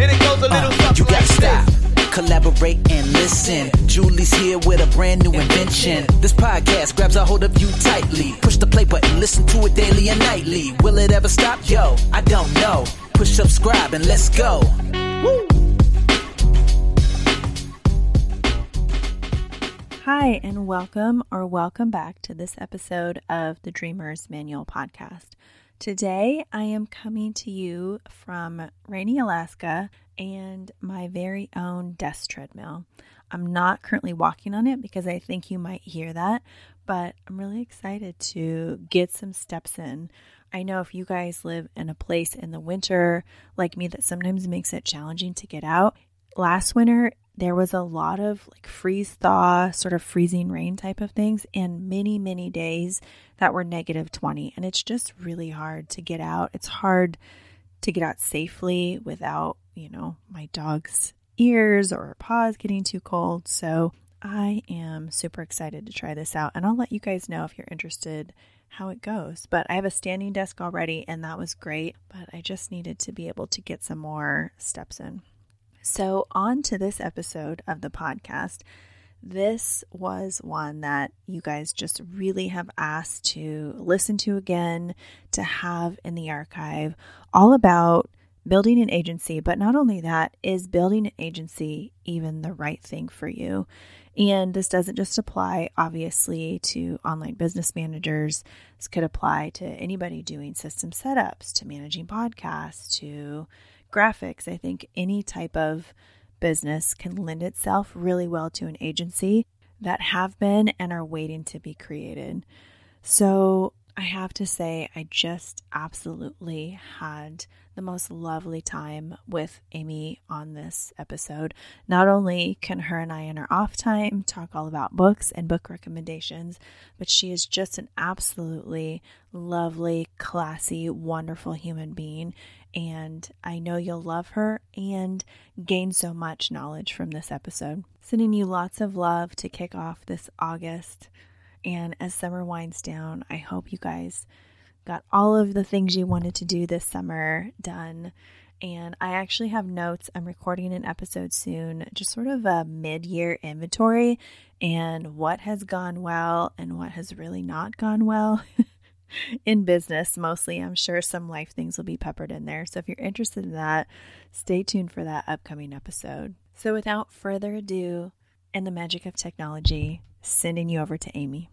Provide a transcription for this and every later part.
and it goes a little Uh, you gotta like stop, this. collaborate and listen. Julie's here with a brand new invention. This podcast grabs a hold of you tightly. Push the play button, listen to it daily and nightly. Will it ever stop? Yo, I don't know. Push subscribe and let's go. Hi, and welcome or welcome back to this episode of the Dreamers Manual podcast. Today, I am coming to you from rainy Alaska and my very own desk treadmill. I'm not currently walking on it because I think you might hear that, but I'm really excited to get some steps in. I know if you guys live in a place in the winter like me that sometimes makes it challenging to get out, last winter there was a lot of like freeze thaw, sort of freezing rain type of things, and many, many days that were negative 20. And it's just really hard to get out. It's hard to get out safely without, you know, my dog's ears or paws getting too cold. So I am super excited to try this out. And I'll let you guys know if you're interested how it goes. But I have a standing desk already, and that was great. But I just needed to be able to get some more steps in. So, on to this episode of the podcast. This was one that you guys just really have asked to listen to again, to have in the archive, all about building an agency. But not only that, is building an agency even the right thing for you? And this doesn't just apply, obviously, to online business managers. This could apply to anybody doing system setups, to managing podcasts, to graphics. I think any type of business can lend itself really well to an agency that have been and are waiting to be created. So I have to say, I just absolutely had the most lovely time with Amy on this episode. Not only can her and I, in our off time, talk all about books and book recommendations, but she is just an absolutely lovely, classy, wonderful human being. And I know you'll love her and gain so much knowledge from this episode. Sending you lots of love to kick off this August. And as summer winds down, I hope you guys got all of the things you wanted to do this summer done. And I actually have notes. I'm recording an episode soon, just sort of a mid year inventory and what has gone well and what has really not gone well in business. Mostly, I'm sure some life things will be peppered in there. So if you're interested in that, stay tuned for that upcoming episode. So without further ado, and the magic of technology, sending you over to Amy.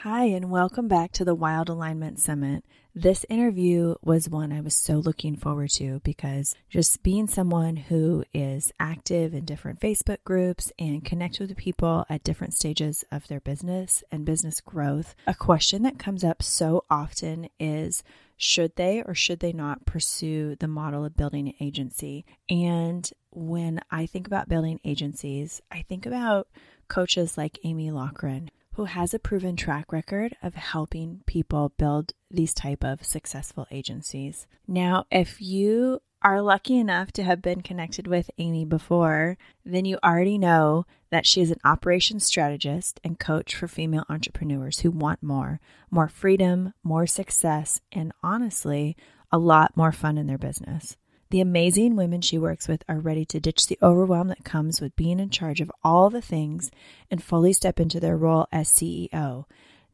Hi, and welcome back to the Wild Alignment Summit. This interview was one I was so looking forward to because just being someone who is active in different Facebook groups and connect with people at different stages of their business and business growth, a question that comes up so often is should they or should they not pursue the model of building an agency? And when I think about building agencies, I think about coaches like Amy Lockrin, who has a proven track record of helping people build these type of successful agencies. Now, if you are lucky enough to have been connected with Amy before, then you already know that she is an operations strategist and coach for female entrepreneurs who want more, more freedom, more success, and honestly, a lot more fun in their business. The amazing women she works with are ready to ditch the overwhelm that comes with being in charge of all the things and fully step into their role as CEO.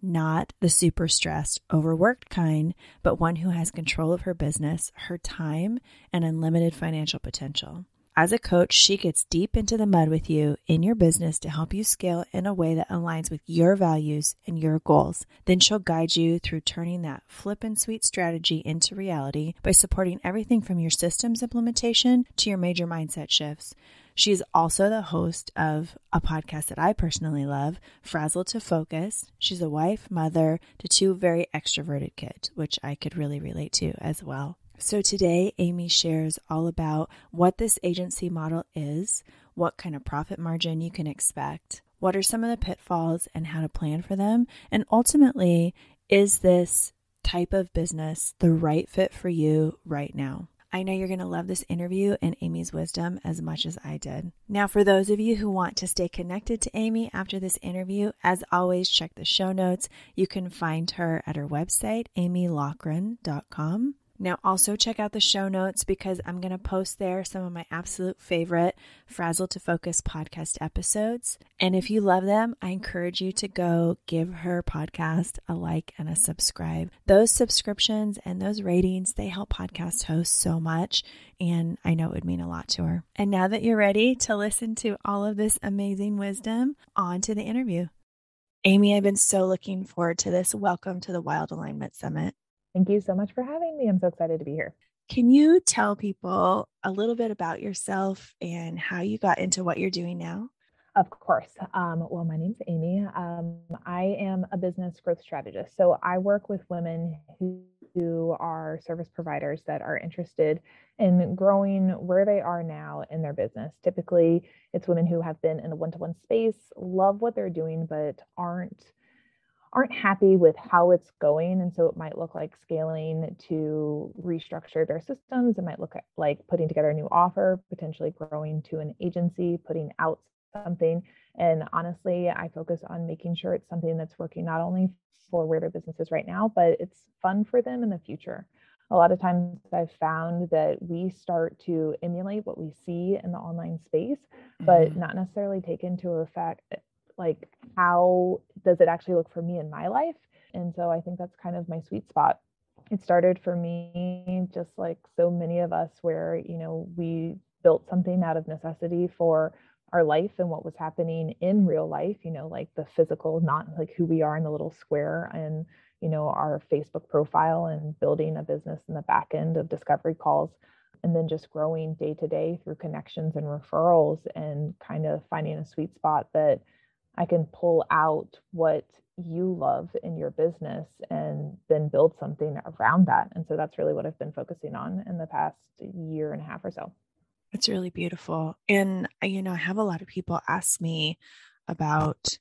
Not the super stressed, overworked kind, but one who has control of her business, her time, and unlimited financial potential. As a coach, she gets deep into the mud with you in your business to help you scale in a way that aligns with your values and your goals. Then she'll guide you through turning that flip and sweet strategy into reality by supporting everything from your systems implementation to your major mindset shifts. She's also the host of a podcast that I personally love, Frazzled to Focused. She's a wife, mother to two very extroverted kids, which I could really relate to as well. So today, Amy shares all about what this agency model is, what kind of profit margin you can expect, what are some of the pitfalls and how to plan for them, and ultimately, is this type of business the right fit for you right now? I know you're going to love this interview and Amy's wisdom as much as I did. Now, for those of you who want to stay connected to Amy after this interview, as always, check the show notes. You can find her at her website, amylockrin.com. Now, also check out the show notes because I'm going to post there some of my absolute favorite Frazzled to Focused podcast episodes. And if you love them, I encourage you to go give her podcast a like and a subscribe. Those subscriptions and those ratings, they help podcast hosts so much. And I know it would mean a lot to her. And now that you're ready to listen to all of this amazing wisdom, on to the interview. Amy, I've been so looking forward to this. Welcome to the Wild Alignment Summit. Thank you so much for having me. I'm so excited to be here. Can you tell people a little bit about yourself and how you got into what you're doing now? Of course. Um, well, my name's Amy. Um, I am a business growth strategist. So I work with women who, who are service providers that are interested in growing where they are now in their business. Typically, it's women who have been in the one to one space, love what they're doing, but aren't aren't happy with how it's going. And so it might look like scaling to restructure their systems. It might look like putting together a new offer, potentially growing to an agency, putting out something. And honestly, I focus on making sure it's something that's working not only for where their business is right now, but it's fun for them in the future. A lot of times I've found that we start to emulate what we see in the online space, but mm-hmm. not necessarily take into effect like how does it actually look for me in my life? And so i think that's kind of my sweet spot. It started for me just like so many of us where you know we built something out of necessity for our life and what was happening in real life you know like the physical not like who we are in the little square and you know our facebook profile and building a business in the back end of discovery calls and then just growing day to day through connections and referrals and kind of finding a sweet spot that I can pull out what you love in your business and then build something around that. And so that's really what I've been focusing on in the past year and a half or so. It's really beautiful. And, uh, you know, I have a lot of people ask me about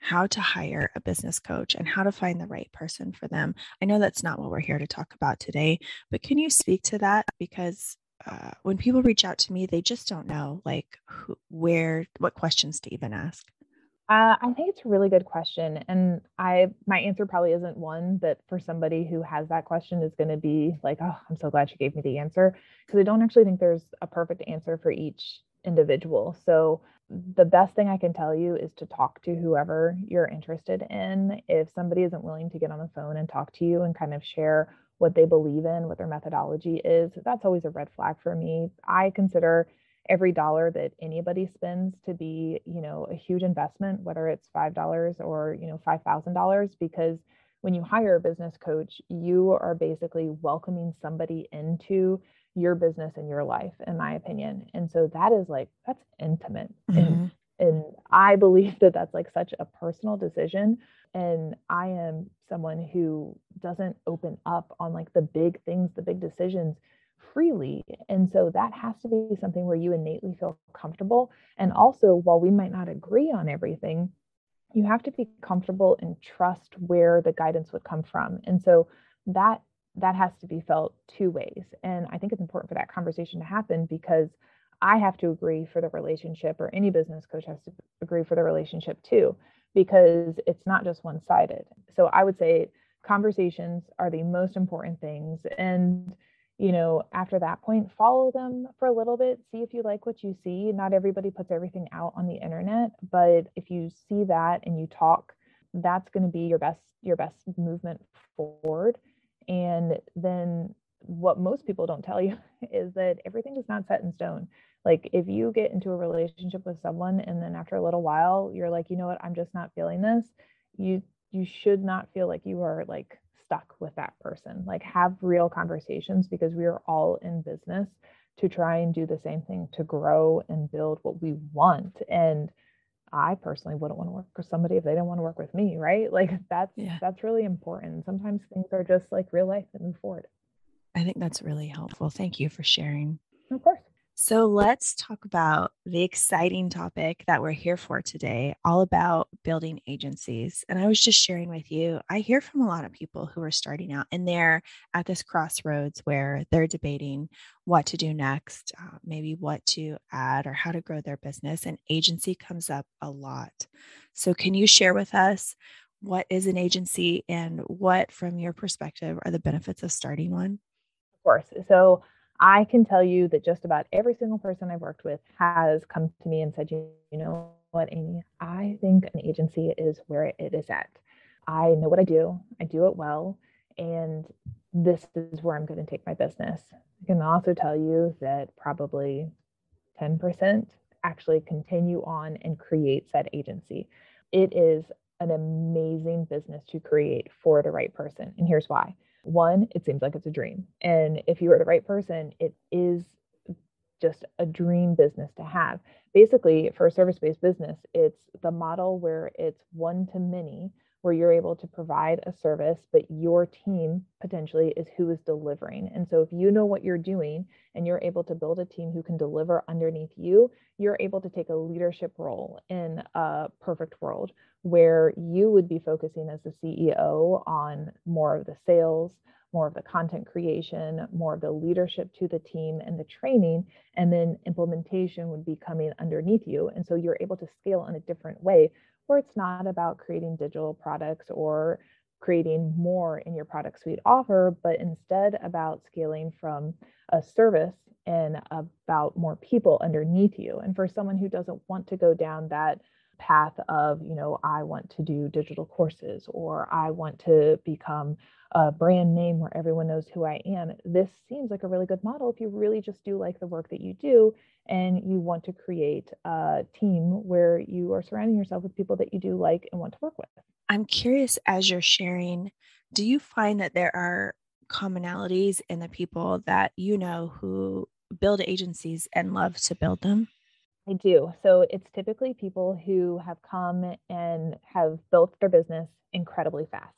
how to hire a business coach and how to find the right person for them. I know that's not what we're here to talk about today, but can you speak to that? Because uh, when people reach out to me, they just don't know like who, where, what questions to even ask. Uh, I think it's a really good question, and I my answer probably isn't one that for somebody who has that question is going to be like, oh, I'm so glad you gave me the answer because I don't actually think there's a perfect answer for each individual. So the best thing I can tell you is to talk to whoever you're interested in. If somebody isn't willing to get on the phone and talk to you and kind of share what they believe in, what their methodology is, that's always a red flag for me. I consider every dollar that anybody spends to be you know a huge investment whether it's five dollars or you know five thousand dollars because when you hire a business coach you are basically welcoming somebody into your business and your life in my opinion. And so that is like that's intimate. Mm-hmm. and and i believe that that's like such a personal decision. And i am someone who doesn't open up on like the big things the big decisions freely. And so that has to be something where you innately feel comfortable. And also, while we might not agree on everything, you have to be comfortable and trust where the guidance would come from. And so that that has to be felt two ways. And I think it's important for that conversation to happen because I have to agree for the relationship, or any business coach has to agree for the relationship too, because it's not just one sided. So I would say conversations are the most important things. And you know, after that point, follow them for a little bit, see if you like what you see. Not everybody puts everything out on the internet, but if you see that and you talk, that's going to be your best your best movement forward. And then what most people don't tell you is that everything is not set in stone. Like if you get into a relationship with someone and then after a little while you're like, you know what, I'm just not feeling this, you you should not feel like you are like stuck with that person. Like have real conversations because we are all in business to try and do the same thing to grow and build what we want. And I personally wouldn't want to work with somebody if they didn't want to work with me, right? Like that's yeah. that's really important. Sometimes things are just like real life that move forward. I think that's really helpful. Thank you for sharing. Of course. So let's talk about the exciting topic that we're here for today, all about building agencies. And I was just sharing with you, I hear from a lot of people who are starting out and they're at this crossroads where they're debating what to do next, uh, maybe what to add or how to grow their business. And agency comes up a lot. So, can you share with us what is an agency and what, from your perspective, are the benefits of starting one? Of course. So I can tell you that just about every single person I've worked with has come to me and said, you, know what, Amy, I think an agency is where it is at. I know what I do, I do it well, and this is where I'm going to take my business. I can also tell you that probably 10% actually continue on and create said agency. It is an amazing business to create for the right person. And here's why. One, it seems like it's a dream. And if you are the right person, it is just a dream business to have. Basically, for a service based business, it's the model where it's one to many where you're able to provide a service, but your team potentially is who is delivering. And so if you know what you're doing and you're able to build a team who can deliver underneath you, you're able to take a leadership role in a perfect world where you would be focusing as the CEO on more of the sales, more of the content creation, more of the leadership to the team and the training, and then implementation would be coming underneath you. And so you're able to scale in a different way where it's not about creating digital products or creating more in your product suite offer, but instead about scaling from a service and about more people underneath you. And for someone who doesn't want to go down that path of, you know, I want to do digital courses or I want to become a brand name where everyone knows who I am, this seems like a really good model if you really just do like the work that you do and you want to create a team where you are surrounding yourself with people that you do like and want to work with. I'm curious as you're sharing, do you find that there are commonalities in the people that you know who build agencies and love to build them? I do. So it's typically people who have come and have built their business incredibly fast.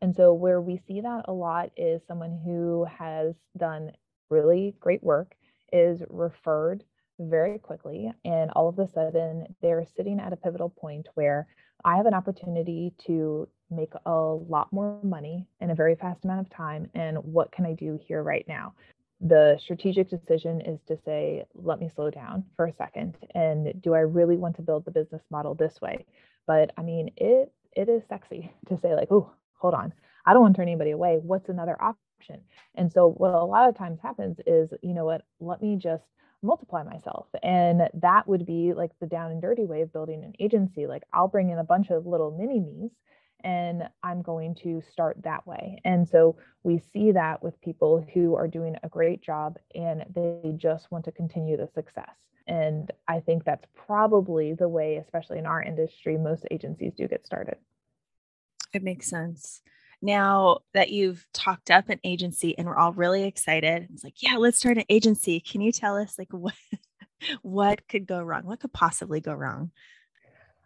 And so, where we see that a lot is someone who has done really great work, is referred very quickly, and all of a sudden they're sitting at a pivotal point where I have an opportunity to make a lot more money in a very fast amount of time. And what can I do here right now? The strategic decision is to say, let me slow down for a second. And do I really want to build the business model this way? But I mean, it it is sexy to say, like, oh, hold on, I don't want to turn anybody away. What's another option? And so, what a lot of times happens is, you know what, let me just multiply myself. And that would be like the down and dirty way of building an agency. Like, I'll bring in a bunch of little mini me's and I'm going to start that way. And so we see that with people who are doing a great job and they just want to continue the success. And I think that's probably the way, especially in our industry, most agencies do get started. It makes sense. Now that you've talked up an agency and we're all really excited, it's like, yeah, let's start an agency. Can you tell us like what what could go wrong? What could possibly go wrong?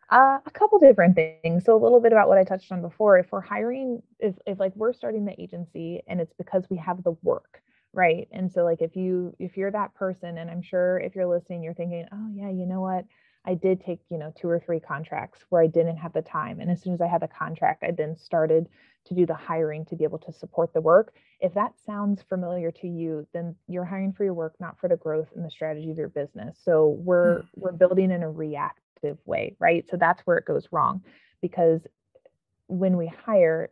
Uh, a couple different things. So a little bit about what I touched on before. If we're hiring, if if like we're starting the agency and it's because we have the work, right? And so like if you if you're that person, and I'm sure if you're listening, you're thinking, oh yeah, you know what? I did take, you know, two or three contracts where I didn't have the time. And as soon as I had the contract, I then started to do the hiring to be able to support the work. If that sounds familiar to you, then you're hiring for your work, not for the growth and the strategy of your business. So we're mm-hmm. we're building in a reactive way, right? So that's where it goes wrong because when we hire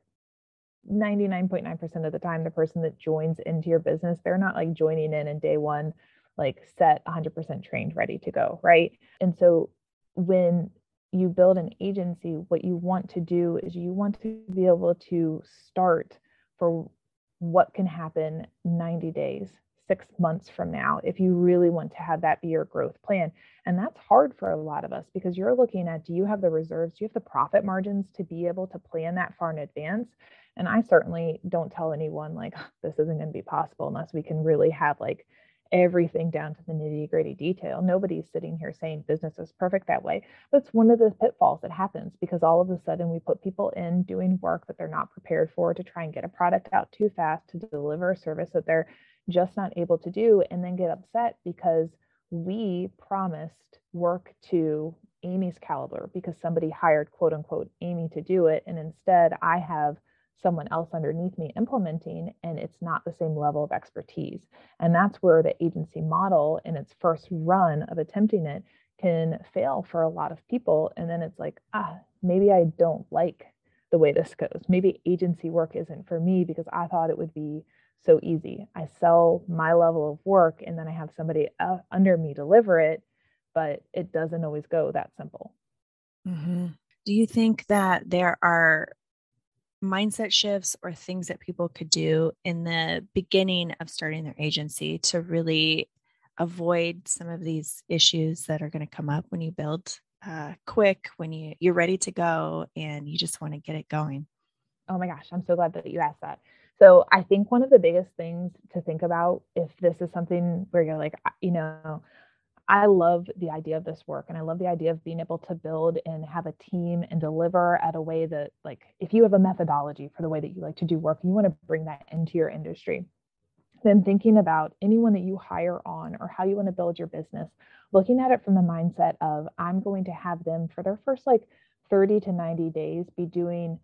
99.9% of the time the person that joins into your business, they're not like joining in in day 1 like set 100% trained, ready to go, right? And so when you build an agency, what you want to do is you want to be able to start for what can happen 90 days, six months from now, if you really want to have that be your growth plan. And that's hard for a lot of us because you're looking at do you have the reserves? Do you have the profit margins to be able to plan that far in advance? And I certainly don't tell anyone like this isn't going to be possible unless we can really have like everything down to the nitty gritty detail. Nobody's sitting here saying business is perfect that way. It's one of the pitfalls that happens because all of a sudden we put people in doing work that they're not prepared for to try and get a product out too fast to deliver a service that they're just not able to do and then get upset because we promised work to Amy's caliber because somebody hired quote unquote Amy to do it. And instead, I have someone else underneath me implementing and it's not the same level of expertise. And that's where the agency model in its first run of attempting it can fail for a lot of people. And then it's like ah maybe i don't like the way this goes. Maybe agency work isn't for me because i thought it would be so easy. I sell my level of work and then I have somebody uh, under me deliver it, but it doesn't always go that simple. Mm-hmm. Do you think that there are mindset shifts or things that people could do in the beginning of starting their agency to really avoid some of these issues that are going to come up when you build uh, quick when you you're ready to go and you just want to get it going oh my gosh i'm so glad that you asked that so i think one of the biggest things to think about if this is something where you're like you know I love the idea of this work and I love the idea of being able to build and have a team and deliver at a way that, like, if you have a methodology for the way that you like to do work, you want to bring that into your industry. Then thinking about anyone that you hire on or how you want to build your business, looking at it from the mindset of, I'm going to have them for their first like 30 to 90 days be doing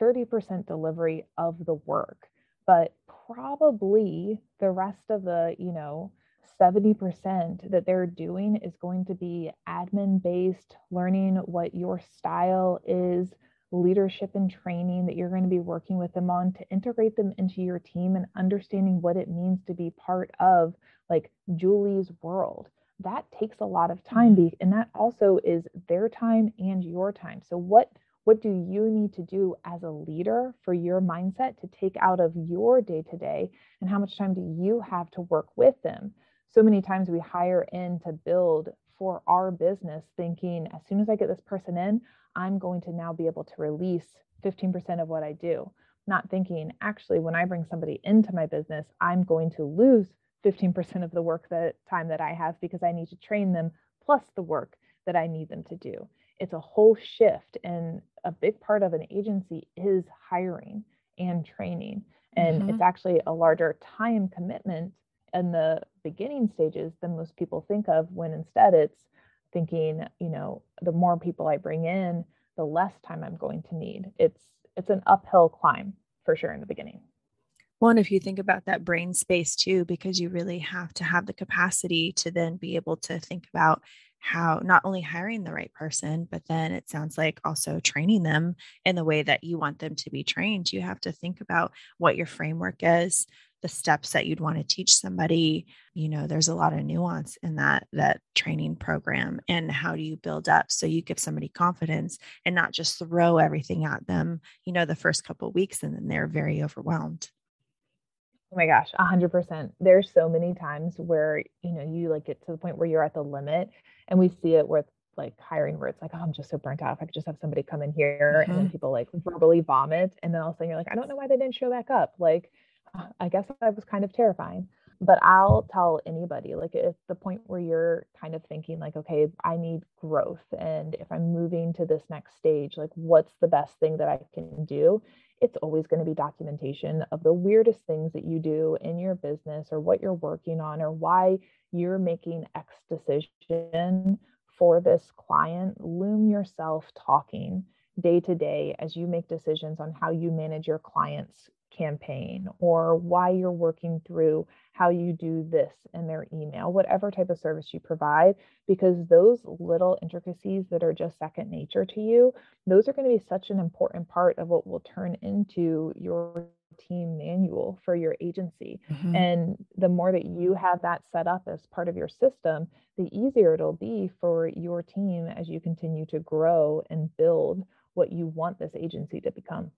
30% delivery of the work. But probably the rest of the, you know, 70% that they're doing is going to be admin based, learning what your style is, leadership and training that you're going to be working with them on to integrate them into your team and understanding what it means to be part of like Julie's world. That takes a lot of time mm-hmm. and that also is their time and your time. So what what do you need to do as a leader for your mindset to take out of your day to day and how much time do you have to work with them so many times we hire in to build for our business thinking as soon as I get this person in, I'm going to now be able to release 15% of what I do. Not thinking, actually, when I bring somebody into my business, I'm going to lose 15% of the work that time that I have because I need to train them plus the work that I need them to do. It's a whole shift. And a big part of an agency is hiring and training. And mm-hmm. it's actually a larger time commitment in the beginning stages than most people think of when instead it's thinking you know the more people i bring in the less time i'm going to need it's it's an uphill climb for sure in the beginning well and if you think about that brain space too because you really have to have the capacity to then be able to think about how not only hiring the right person but then it sounds like also training them in the way that you want them to be trained. You have to think about what your framework is the steps that you'd want to teach somebody? You know there's a lot of nuance in that that training program and how do you build up so you give somebody confidence and not just throw everything at them you know the first couple of weeks and then they're very overwhelmed oh my gosh 100% there's so many times where you know you like get to the point where you're at the limit and we see it with like hiring where it's like, oh, I'm just so burnt out. If I could just have somebody come in here mm-hmm. and then mm-hmm. people like verbally vomit. And then all of a sudden you're like, I don't know why they didn't show back up. Like, I guess that was kind of terrifying. But I'll tell anybody, like, at the point where you're kind of thinking, like, okay, I need growth. And if I'm moving to this next stage, like, what's the best thing that I can do? It's always going to be documentation of the weirdest things that you do in your business or what you're working on or why you're making X decision for this client. Loom yourself talking day to day as you make decisions on how you manage your clients' campaign or why you're working through how you do this in their email, whatever type of service you provide, because those little intricacies that are just second nature to you, those are going to be such an important part of what will turn into your team manual for your agency. Mm-hmm. And the more that you have that set up as part of your system, the easier it'll be for your team as you continue to grow and build what you want this agency to become.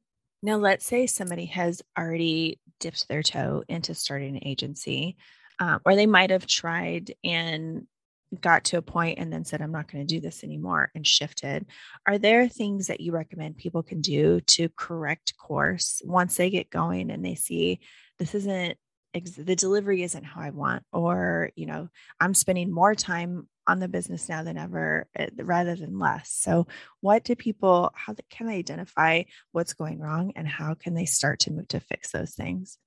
Now, let's say somebody has already dipped their toe into starting an agency, um, or they might have tried and got to a point and then said, I'm not going to do this anymore and shifted. Are there things that you recommend people can do to correct course once they get going and they see this isn't the delivery isn't how I want, or, you know, I'm spending more time on the business now than ever eh, rather than less. So, what do people, how can they identify what's going wrong and how can they start to move to fix those things?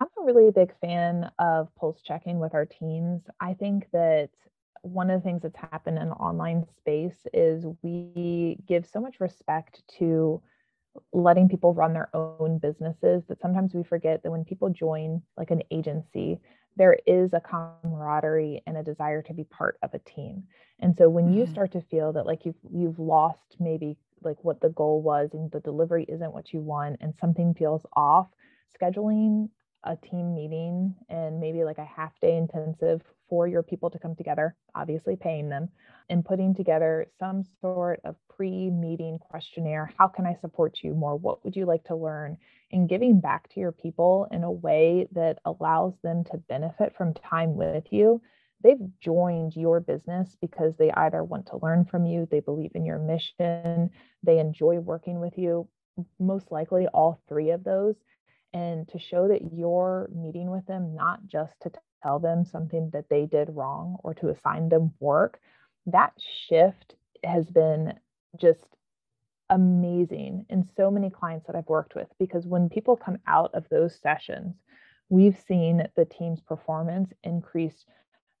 I'm a really big fan of pulse checking with our teams. I think that one of the things that's happened in the online space is we give so much respect to letting people run their own businesses that sometimes we forget that when people join like an agency there is a camaraderie and a desire to be part of a team and so when mm-hmm. you start to feel that like you've you've lost maybe like what the goal was and the delivery isn't what you want and something feels off scheduling a team meeting and maybe like a half day intensive for your people to come together, obviously paying them, and putting together some sort of pre meeting questionnaire. How can I support you more? What would you like to learn? And giving back to your people in a way that allows them to benefit from time with you. They've joined your business because they either want to learn from you, they believe in your mission, they enjoy working with you. Most likely, all three of those and to show that you're meeting with them not just to tell them something that they did wrong or to assign them work that shift has been just amazing in so many clients that I've worked with because when people come out of those sessions, we've seen the team's performance increase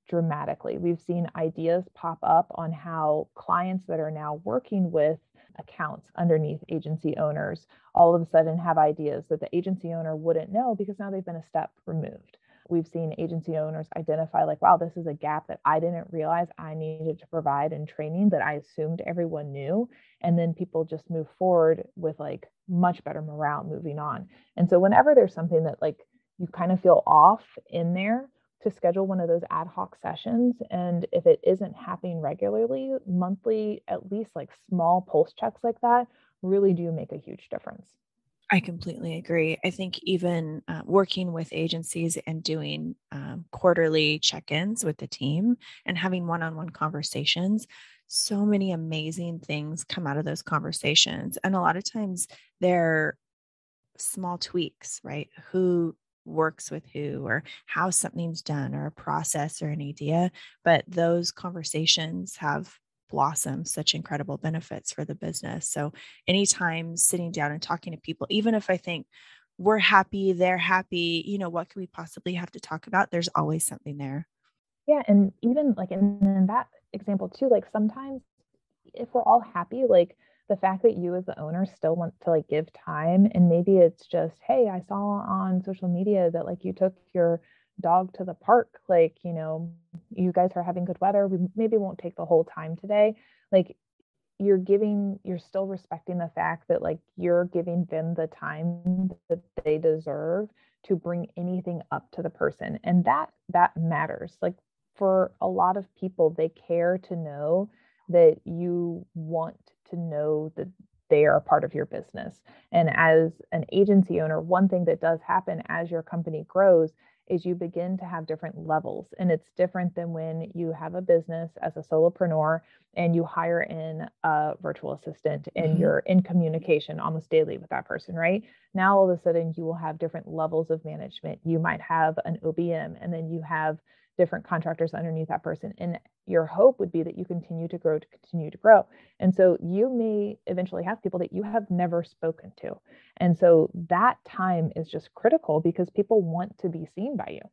dramatically. We've seen ideas pop up on how clients that are now working with accounts underneath agency owners all of a sudden have ideas that the agency owner wouldn't know because now they've been a step removed. We've seen agency owners identify, like, wow, this is a gap that I didn't realize I needed to provide in training that I assumed everyone knew. And then people just move forward with like much better morale moving on. And so, whenever there's something that like you kind of feel off in there, to schedule one of those ad hoc sessions. And if it isn't happening regularly, monthly, at least like small pulse checks like that really do make a huge difference. I completely agree. I think even uh, working with agencies and doing um, quarterly check ins with the team and having one on one conversations, so many amazing things come out of those conversations. And a lot of times they're small tweaks, right? Who works with who or how something's done or a process or an idea. But those conversations have blossom such incredible benefits for the business. So anytime sitting down and talking to people, even if I think we're happy, they're happy, you know, what could we possibly have to talk about? There's always something there. Yeah. And even like in, in that example too, like sometimes if we're all happy, like the fact that you as the owner still want to like give time and maybe it's just, hey, I saw on social media that like you took your dog to the park like you know you guys are having good weather. We maybe won't take the whole time today. Like you're giving you're still respecting the fact that like you're giving them the time that they deserve to bring anything up to the person and that that matters. Like for a lot of people they care to know that you want to know that they are a part of your business and as an agency owner one thing that does happen as your company grows is you begin to have different levels. And it's different than when you have a business as a solopreneur and you hire in a virtual assistant and mm-hmm. you're in communication almost daily with that person, right? Now, all of a sudden, you will have different levels of management. You might have an OBM and then you have different contractors underneath that person. And your hope would be that you continue to grow, to continue to grow. And so you may eventually have people that you have never spoken to. And so that time is just critical because people want to be seen by you.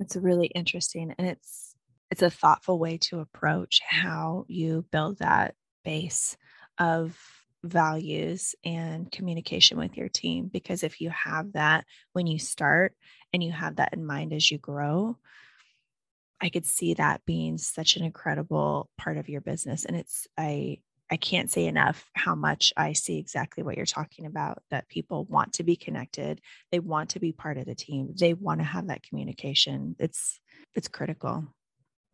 It's really interesting. And it's, it's a thoughtful way to approach how you build that base of values and communication with your team because if you have that when you start and you have that in mind as you grow I could see that being such an incredible part of your business. And it's, I, I can't say enough how much I see exactly what you're talking about that people want to be connected. They want to be part of the team. They want to have that communication. It's, it's critical.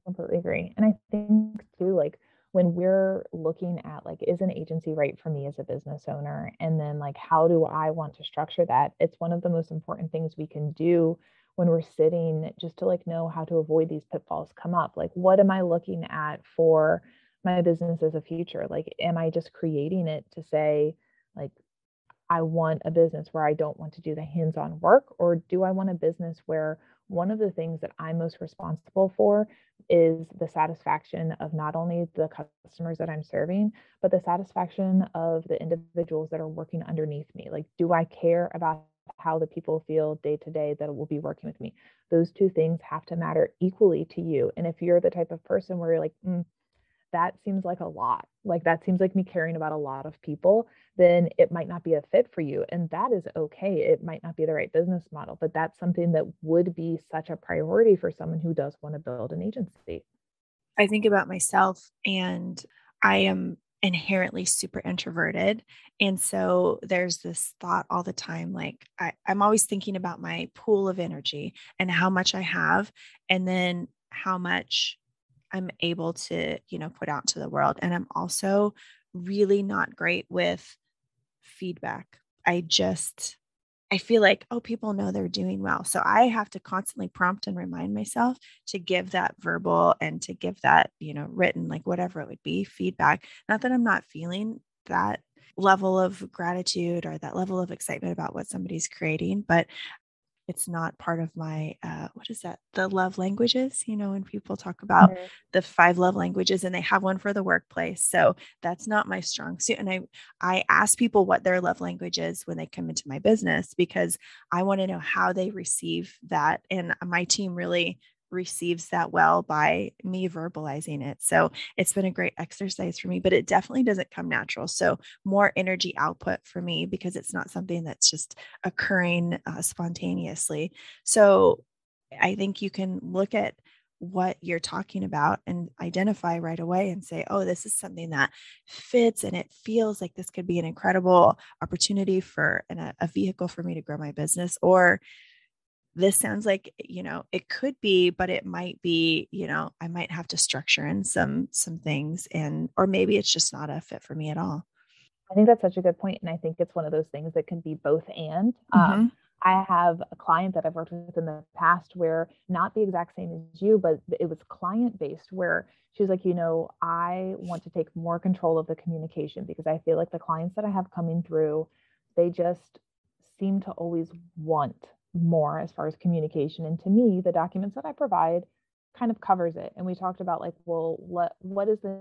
Completely agree. And I think too, like, when we're looking at like is an agency right for me as a business owner and then like how do i want to structure that it's one of the most important things we can do when we're sitting just to like know how to avoid these pitfalls come up like what am i looking at for my business as a future? Like am i just creating it to say like i want a business where i don't want to do the hands-on work? Or do i want a business where one of the things that i'm most responsible for is the satisfaction of not only the customers that i'm serving but the satisfaction of the individuals that are working underneath me? Like do i care about how the people feel day to day that will be working with me. Those two things have to matter equally to you. And if you're the type of person where you're like, mm, that seems like a lot, like that seems like me caring about a lot of people, then it might not be a fit for you. And that is okay. It might not be the right business model, but that's something that would be such a priority for someone who does want to build an agency. I think about myself and I am inherently super introverted. And so there's this thought all the time like, I, I'm always thinking about my pool of energy and how much I have, and then how much I'm able to, you know, put out to the world. And I'm also really not great with feedback. I just, I feel like, oh, people know they're doing well. So I have to constantly prompt and remind myself to give that verbal and to give that, you know, written, like whatever it would be, feedback. Not that I'm not feeling that level of gratitude or that level of excitement about what somebody's creating, but it's not part of my uh, what is that the love languages you know when people talk about mm-hmm. the five love languages and they have one for the workplace so that's not my strong suit and i i ask people what their love language is when they come into my business because i want to know how they receive that and my team really receives that well by me verbalizing it. So it's been a great exercise for me, but it definitely doesn't come natural. So more energy output for me because it's not something that's just occurring uh, spontaneously. So I think you can look at what you're talking about and identify right away and say, oh, this is something that fits and it feels like this could be an incredible opportunity for an, a vehicle for me to grow my business. Or this sounds like you know it could be but it might be you know i might have to structure in some some things and or maybe it's just not a fit for me at all i think that's such a good point and i think it's one of those things that can be both and um, mm-hmm. um, i have a client that i've worked with in the past where not the exact same as you but it was client based where she was like you know i want to take more control of the communication because i feel like the clients that i have coming through they just seem to always want more as far as communication. And to me, the documents that I provide kind of covers it. And we talked about like, well, what what is the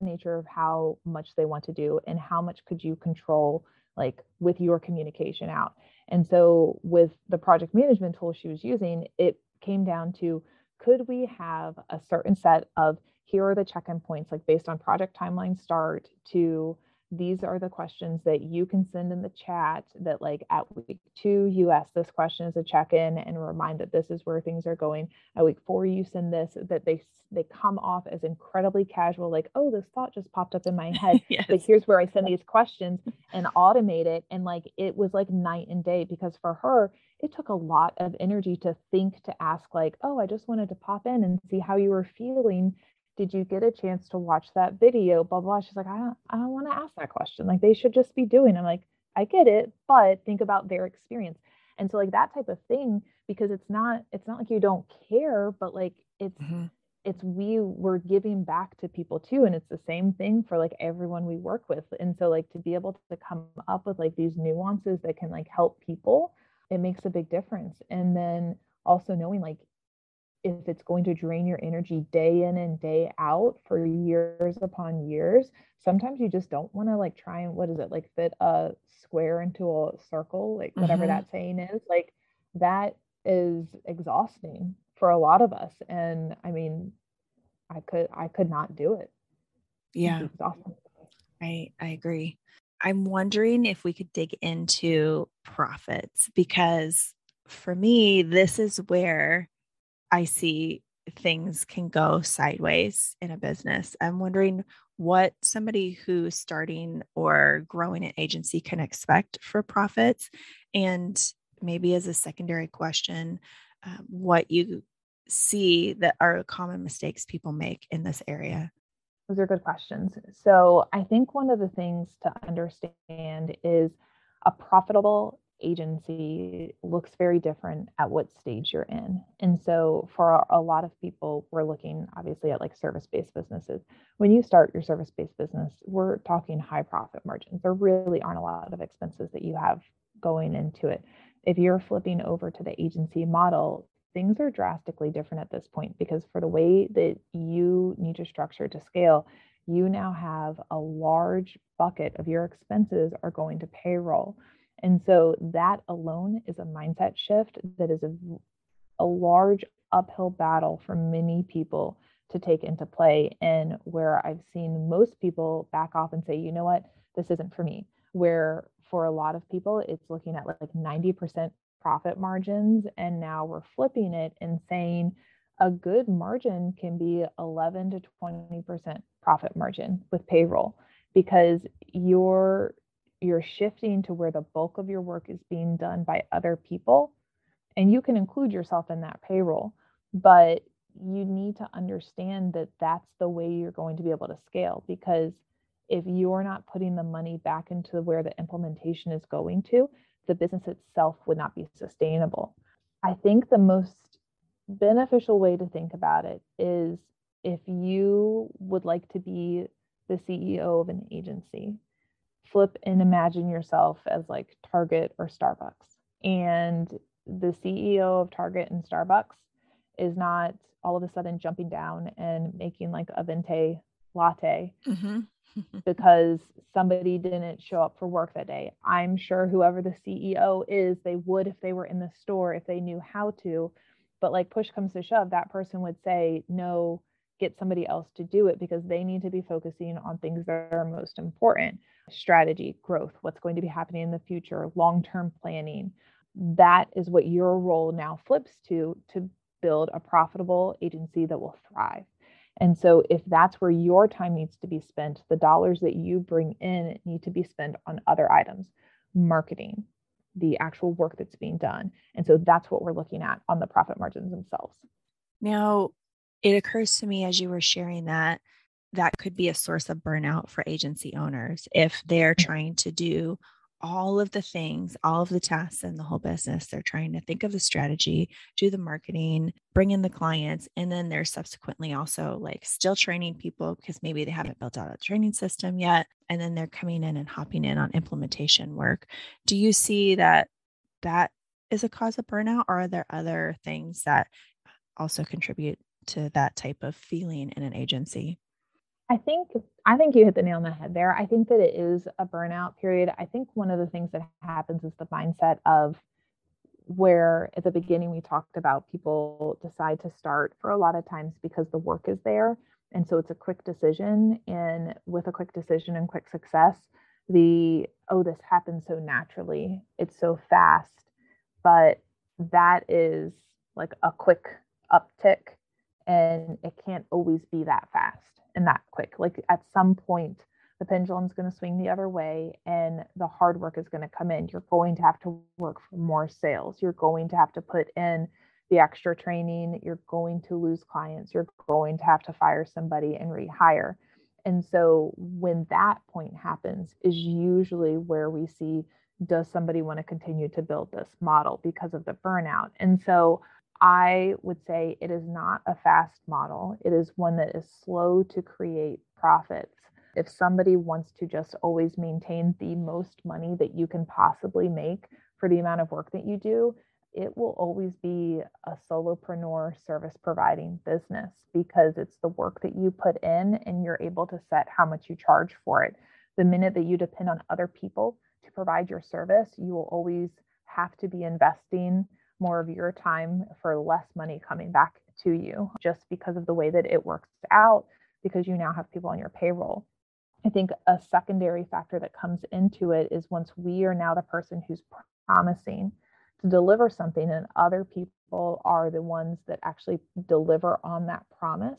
nature of how much they want to do and how much could you control like with your communication out. And so with the project management tool she was using, it came down to could we have a certain set of here are the check-in points like based on project timeline start to these are the questions that you can send in the chat that like at week two you ask this question as a check-in and remind that this is where things are going. At week four you send this that they they come off as incredibly casual like oh this thought just popped up in my head. Yes. but here's where i send these questions and automate it and like it was like night and day because for her it took a lot of energy to think to ask like oh i just wanted to pop in and see how you were feeling did you get a chance to watch that video? Blah blah. She's like, I don't, I don't want to ask that question. Like they should just be doing. I'm like, I get it, but think about their experience. And so like that type of thing, because it's not, it's not like you don't care, but like it's mm-hmm. it's we were giving back to people too. And it's the same thing for like everyone we work with. And so like to be able to come up with like these nuances that can like help people, it makes a big difference. And then also knowing like if it's going to drain your energy day in and day out for years upon years sometimes you just don't want to like try and what is it like fit a square into a circle like whatever mm-hmm. that saying is like that is exhausting for a lot of us and i mean i could i could not do it. Yeah. i i agree. I'm wondering if we could dig into profits because for me this is where I see things can go sideways in a business. I'm wondering what somebody who's starting or growing an agency can expect for profits. And maybe as a secondary question, uh, what you see that are common mistakes people make in this area. Those are good questions. So I think one of the things to understand is a profitable agency looks very different at what stage you're in. And so for a lot of people, we're looking obviously at like service-based businesses. When you start your service-based business, we're talking high profit margins. There really aren't a lot of expenses that you have going into it. If you're flipping over to the agency model, things are drastically different at this point because for the way that you need to structure to scale, you now have a large bucket of your expenses are going to payroll and so that alone is a mindset shift that is a, a large uphill battle for many people to take into play. And where I've seen most people back off and say, you know what, this isn't for me. Where for a lot of people, it's looking at like 90% profit margins. And now we're flipping it and saying a good margin can be 11 to 20% profit margin with payroll. because you're you're shifting to where the bulk of your work is being done by other people and you can include yourself in that payroll but you need to understand that that's the way you're going to be able to scale because if you're not putting the money back into where the implementation is going to the business itself would not be sustainable. I think the most beneficial way to think about it is if you would like to be the CEO of an agency, flip and imagine yourself as like Target or Starbucks. And the CEO of Target and Starbucks is not all of a sudden jumping down and making like a venti latte mm-hmm. because somebody didn't show up for work that day. I'm sure whoever the CEO is, they would if they were in the store, if they knew how to. But like push comes to shove, that person would say, no, get somebody else to do it because they need to be focusing on things that are most important strategy, growth, what's going to be happening in the future, long term planning. That is what your role now flips to to build a profitable agency that will thrive. And so, if that's where your time needs to be spent, the dollars that you bring in need to be spent on other items, marketing, the actual work that's being done. And so, that's what we're looking at on the profit margins themselves. Now, it occurs to me as you were sharing that that could be a source of burnout for agency owners if they're mm. trying to do all of the things, all of the tasks in the whole business. They're trying to think of the strategy, do the marketing, bring in the clients, and then they're subsequently also like still training people because maybe they haven't built out a training system yet. And then they're coming in and hopping in on implementation work. Do you see that that is a cause of burnout, or are there other things that also contribute to that type of feeling in an agency? I think I think you hit the nail on the head there. I think that it is a burnout period. I think one of the things that happens is the mindset of where at the beginning we talked about people decide to start for a lot of times because the work is there and so it's a quick decision and with a quick decision and quick success the oh this happens so naturally it's so fast but that is like a quick uptick and it can't always be that fast and that quick. Like at some point, the pendulum's going to swing the other way and the hard work is going to come in. You're going to have to work for more sales. You're going to have to put in the extra training. You're going to lose clients. You're going to have to fire somebody and rehire. And so when that point happens, is usually where we see does somebody want to continue to build this model because of the burnout? And so I would say it is not a fast model. It is one that is slow to create profits. If somebody wants to just always maintain the most money that you can possibly make for the amount of work that you do, it will always be a solopreneur service providing business because it's the work that you put in and you're able to set how much you charge for it. The minute that you depend on other people to provide your service, you will always have to be investing more of your time for less money coming back to you just because of the way that it works out because you now have people on your payroll. I think a secondary factor that comes into it is once we are now the person who's promising to deliver something and other people are the ones that actually deliver on that promise.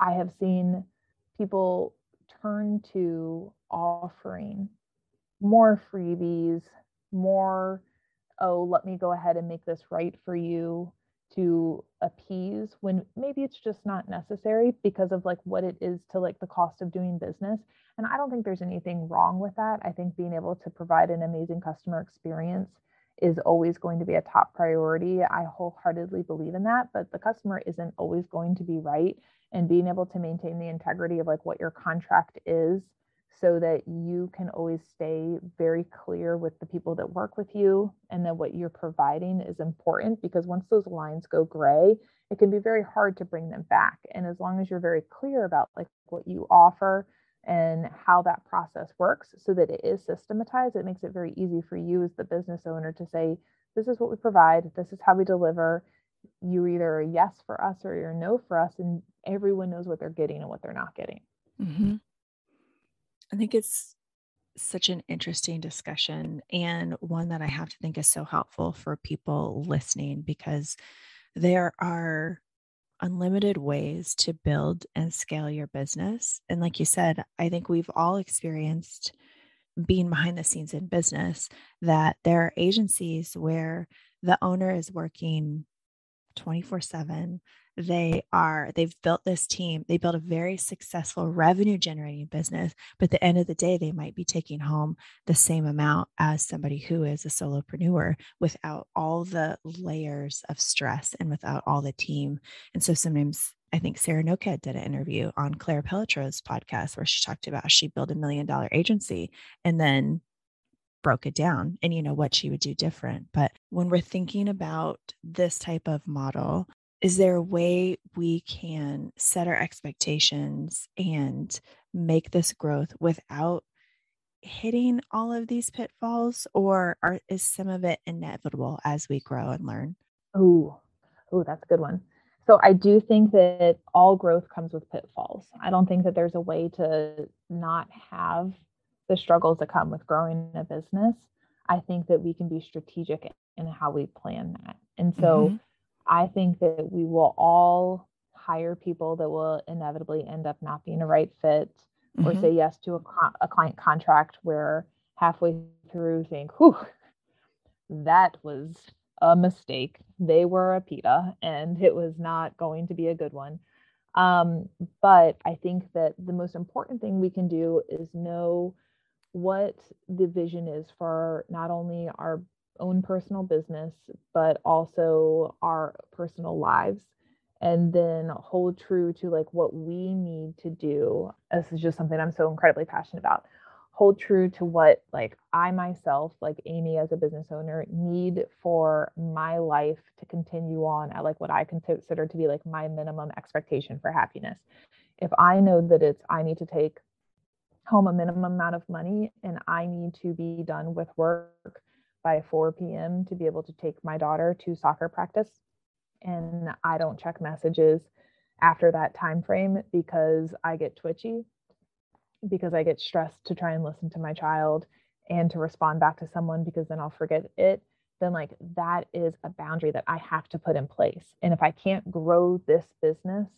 I have seen people turn to offering more freebies, more oh, let me go ahead and make this right for you to appease when maybe it's just not necessary because of like what it is to like the cost of doing business. And I don't think there's anything wrong with that. I think being able to provide an amazing customer experience is always going to be a top priority. I wholeheartedly believe in that, but the customer isn't always going to be right. And being able to maintain the integrity of like what your contract is so that you can always stay very clear with the people that work with you and that what you're providing is important because once those lines go gray it can be very hard to bring them back. And as long as you're very clear about like what you offer and how that process works so that it is systematized it makes it very easy for you as the business owner to say this is what we provide. This is how we deliver. You either a yes for us or you're a no for us and everyone knows what they're getting and what they're not getting. Mm-hmm. I think it's such an interesting discussion and one that I have to think is so helpful for people listening because there are unlimited ways to build and scale your business. And like you said, I think we've all experienced being behind the scenes in business that there are agencies where the owner is working 24 7 they are they've built this team. They built a very successful revenue generating business but at the end of the day they might be taking home the same amount as somebody who is a solopreneur without all the layers of stress and without all the team. And so sometimes I think Sarah Noked did an interview on Claire Pelletreau's podcast where she talked about she built a million dollar agency and then broke it down and you know what she would do different. But when we're thinking about this type of model, is there a way we can set our expectations and make this growth without hitting all of these pitfalls or are, is some of it inevitable as we grow and learn? Oh, oh, that's a good one. So I do think that all growth comes with pitfalls. I don't think that there's a way to not have the struggles that come with growing a business. I think that we can be strategic in how we plan that. And so mm-hmm. I think that we will all hire people that will inevitably end up not being a right fit mm-hmm. or say yes to a, a client contract where halfway through think, whew, that was a mistake. They were a PITA and it was not going to be a good one. Um, but I think that the most important thing we can do is know what the vision is for not only our own personal business, but also our personal lives. And then hold true to like what we need to do. This is just something I'm so incredibly passionate about hold true to what like I myself, like Amy as a business owner, need for my life to continue on at like what I consider to be like my minimum expectation for happiness. If I know that it's I need to take home a minimum amount of money and I need to be done with work by 4 p.m. to be able to take my daughter to soccer practice and I don't check messages after that time frame because I get twitchy because I get stressed to try and listen to my child and to respond back to someone because then I'll forget it, then like that is a boundary that I have to put in place. And if I can't grow this business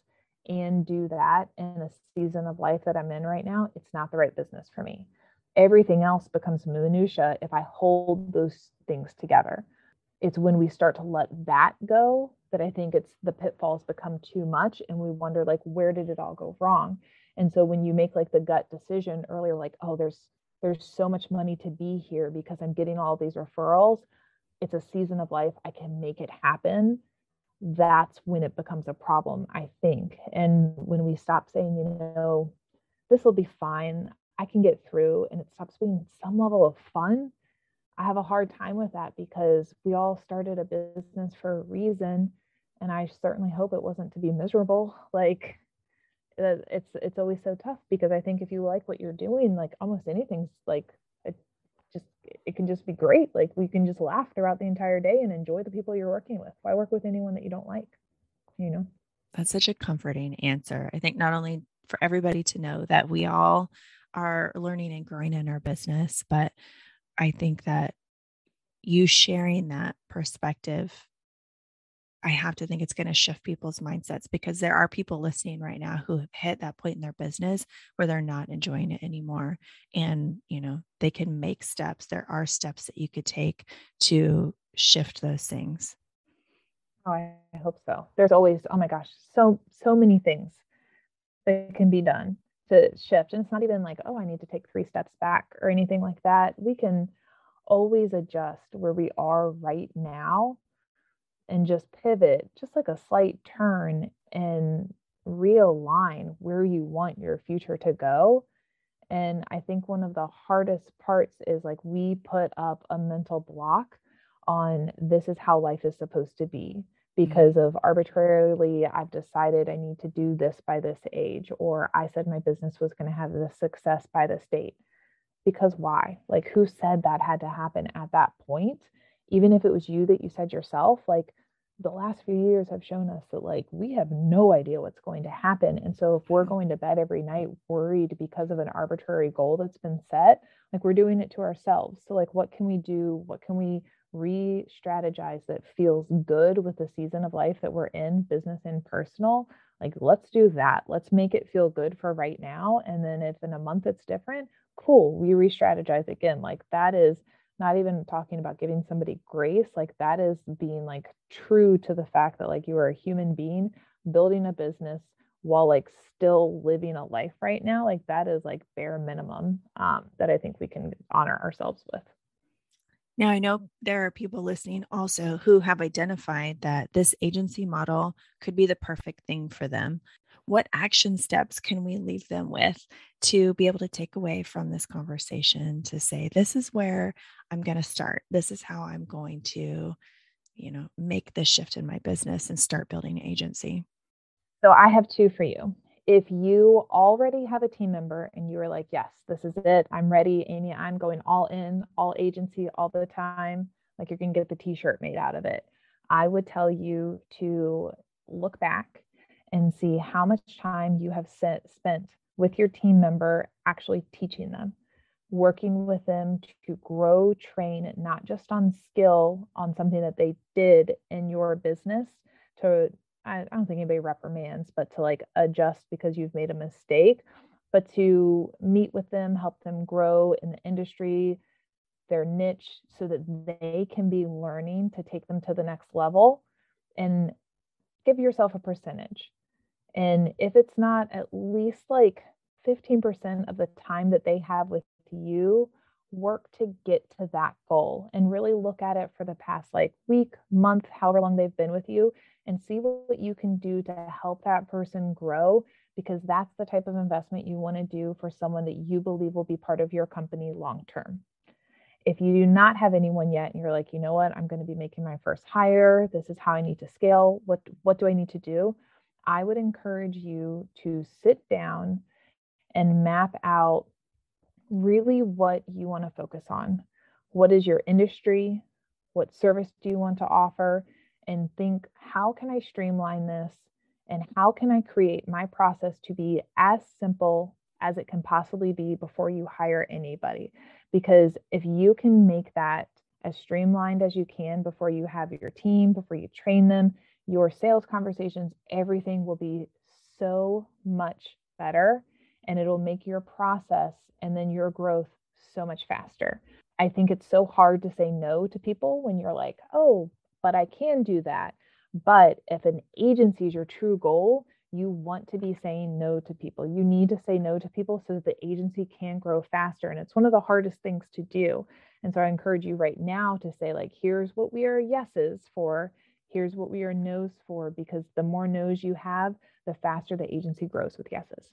and do that in a season of life that I'm in right now, it's not the right business for me. Everything else becomes minutia if I hold those things together. It's when we start to let that go that I think it's the pitfalls become too much and we wonder like where did it all go wrong? and so when you make like the gut decision earlier like oh there's there's so much money to be here because i'm getting all these referrals it's a season of life i can make it happen that's when it becomes a problem i think. And when we stop saying you know this will be fine. I can get through and it stops being some level of fun i have a hard time with that because we all started a business for a reason and i certainly hope it wasn't to be miserable. Like it's it's always so tough because I think if you like what you're doing, like almost anything's like it can just be great. Like we can just laugh throughout the entire day and enjoy the people you're working with. Why work with anyone that you don't like? You know? That's such a comforting answer. I think not only for everybody to know that we all are learning and growing in our business, but I think that you sharing that perspective I have to think it's going to shift people's mindsets because there are people listening right now who have hit that point in their business where they're not enjoying it anymore. And, you know, they can make steps. There are steps that you could take to shift those things. Oh, I hope so. There's always, oh my gosh, so, so many things that can be done to shift. And it's not even like, oh, I need to take three steps back or anything like that. We can always adjust where we are right now and just pivot just like a slight turn and realign where you want your future to go. And I think one of the hardest parts is like we put up a mental block on this is how life is supposed to be because mm-hmm. of arbitrarily I've decided I need to do this by this age, or I said my business was going to have this success by this date. Because why? Like, who said that had to happen at that point? Even if it was you that you said yourself, like the last few years have shown us that like we have no idea what's going to happen. And so if we're mm-hmm. going to bed every night worried because of an arbitrary goal that's been set, like we're doing it to ourselves. So like what can we do? What can we re strategize that feels good with the season of life that we're in, business and personal, like let's do that. Let's make it feel good for right now. And then if in a month it's different, cool, we re strategize again. Like that is not even talking about giving somebody grace. Like that is being like true to the fact that like you are a human being building a business while like still living a life right now like that is like bare minimum um, that i think we can honor ourselves with now i know there are people listening also who have identified that this agency model could be the perfect thing for them what action steps can we leave them with to be able to take away from this conversation to say this is where i'm going to start this is how i'm going to you know make this shift in my business and start building an agency so I have two for you. If you already have a team member and you are like, yes, this is it, I'm ready, Amy, I'm going all in, all agency, all the time, like you're going to get the t shirt made out of it. I would tell you to look back and see how much time you have spent with your team member actually teaching them, working with them to grow, train, not just on skill, on something that they did in your business to I, I don't think anybody reprimands, but to like adjust because you've made a mistake, but to meet with them, help them grow in the industry, their niche, so that they can be learning to take them to the next level and give yourself a percentage. And if it's not at least like 15% of the time that they have with you, work to get to that goal and really look at it for the past like week, month, however long they've been with you and see what you can do to help that person grow because that's the type of investment you want to do for someone that you believe will be part of your company long term. If you do not have anyone yet and you're like, you know what, I'm going to be making my first hire, this is how I need to scale, what what do I need to do? I would encourage you to sit down and map out really what you want to focus on. What is your industry? What service do you want to offer? and think, how can I streamline this? And how can I create my process to be as simple as it can possibly be before you hire anybody? Because if you can make that as streamlined as you can before you have your team, before you train them, your sales conversations, everything will be so much better and it'll make your process and then your growth so much faster. I think it's so hard to say no to people when you're like, oh, but I can do that. But if an agency is your true goal, you want to be saying no to people. You need to say no to people so that the agency can grow faster. And it's one of the hardest things to do. And so I encourage you right now to say, like, here's what we are yeses for, here's what we are no's for, because the more no's you have, the faster the agency grows with yeses.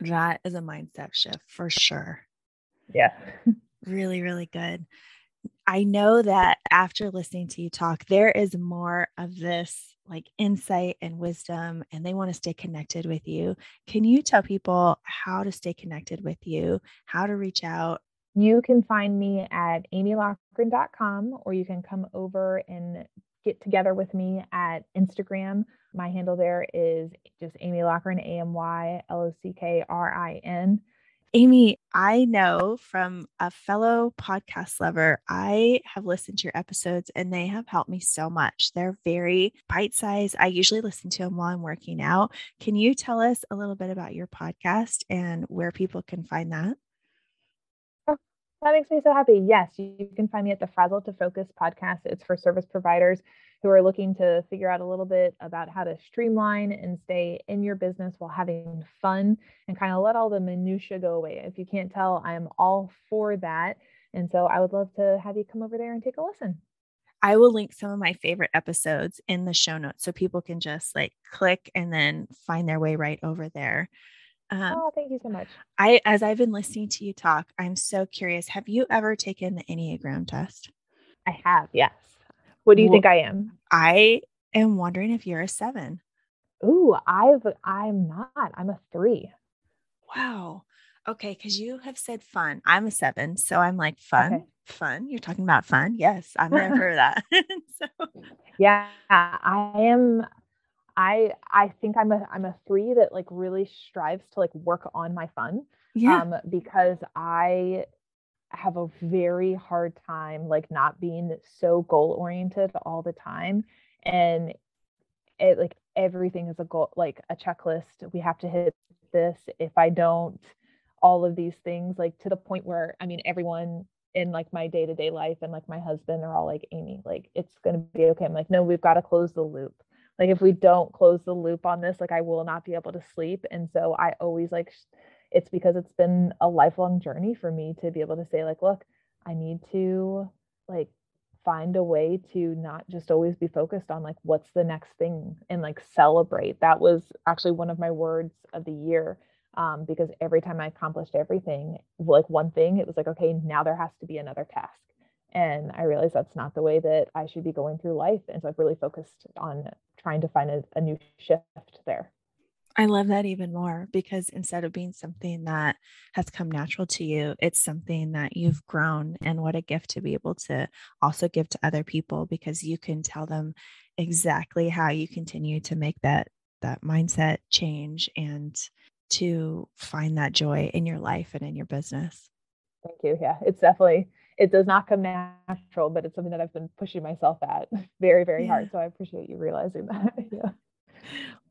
That is a mindset shift for sure. Yeah. really, really good. I know that after listening to you talk, there is more of this like insight and wisdom, and they want to stay connected with you. Can you tell people how to stay connected with you, how to reach out? You can find me at amylockrin.com or you can come over and get together with me at Instagram. My handle there is just Amy Lockrin, A M Y L O C K R I N. Amy, I know from a fellow podcast lover, I have listened to your episodes and they have helped me so much. They're very bite sized. I usually listen to them while I'm working out. Can you tell us a little bit about your podcast and where people can find that? That makes me so happy. Yes, you can find me at the Frazzled to Focused podcast. It's for service providers who are looking to figure out a little bit about how to streamline and stay in your business while having fun and kind of let all the minutia go away. If you can't tell, I'm all for that. And so I would love to have you come over there and take a listen. I will link some of my favorite episodes in the show notes so people can just like click and then find their way right over there. Um, oh, thank you so much. I, as I've been listening to you talk, I'm so curious. Have you ever taken the Enneagram test? I have, yes. What do you well, think I am? I am wondering if you're a seven. Ooh, I've I'm not. I'm a three. Wow. Okay, because you have said fun. I'm a seven, so I'm like fun, okay. fun. You're talking about fun. Yes, I'm there for that. so yeah, I am. I I think I'm a I'm a three that like really strives to like work on my fun. Yeah. Um, because I have a very hard time like not being so goal oriented all the time and it like everything is a goal like a checklist we have to hit this if i don't all of these things like to the point where i mean everyone in like my day-to-day life and like my husband are all like amy like it's going to be okay i'm like no we've got to close the loop like if we don't close the loop on this like i will not be able to sleep. And so i always like it's because it's been a lifelong journey for me to be able to say like look i need to like find a way to not just always be focused on like what's the next thing and like celebrate. That was actually one of my words of the year um, because every time i accomplished everything like one thing it was like okay now there has to be another task. And i realized that's not the way that i should be going through life. And so i've really focused on trying to find a, a new shift there I love that even more because instead of being something that has come natural to you, it's something that you've grown. And what a gift to be able to also give to other people because you can tell them exactly how you continue to make that that mindset change and to find that joy in your life and in your business. Thank you. Yeah, it's definitely it does not come natural, but it's something that I've been pushing myself at very, very yeah. hard. So I appreciate you realizing that. yeah.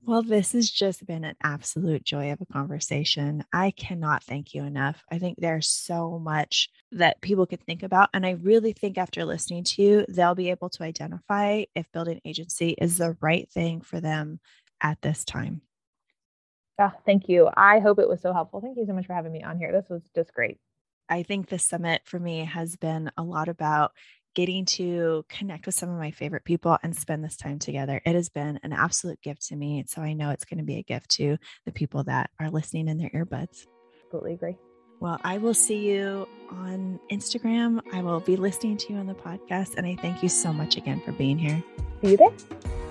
Well, this has just been an absolute joy of a conversation. I cannot thank you enough. I think there's so much that people could think about. And I really think after listening to you, they'll be able to identify if building agency is the right thing for them at this time. Oh, thank you. I hope it was so helpful. Thank you so much for having me on here. This was just great. I think the summit for me has been a lot about getting to connect with some of my favorite people and spend this time together. It has been an absolute gift to me. So I know it's going to be a gift to the people that are listening in their earbuds. Absolutely agree. Well, I will see you on Instagram. I will be listening to you on the podcast. And I thank you so much again for being here. See you there.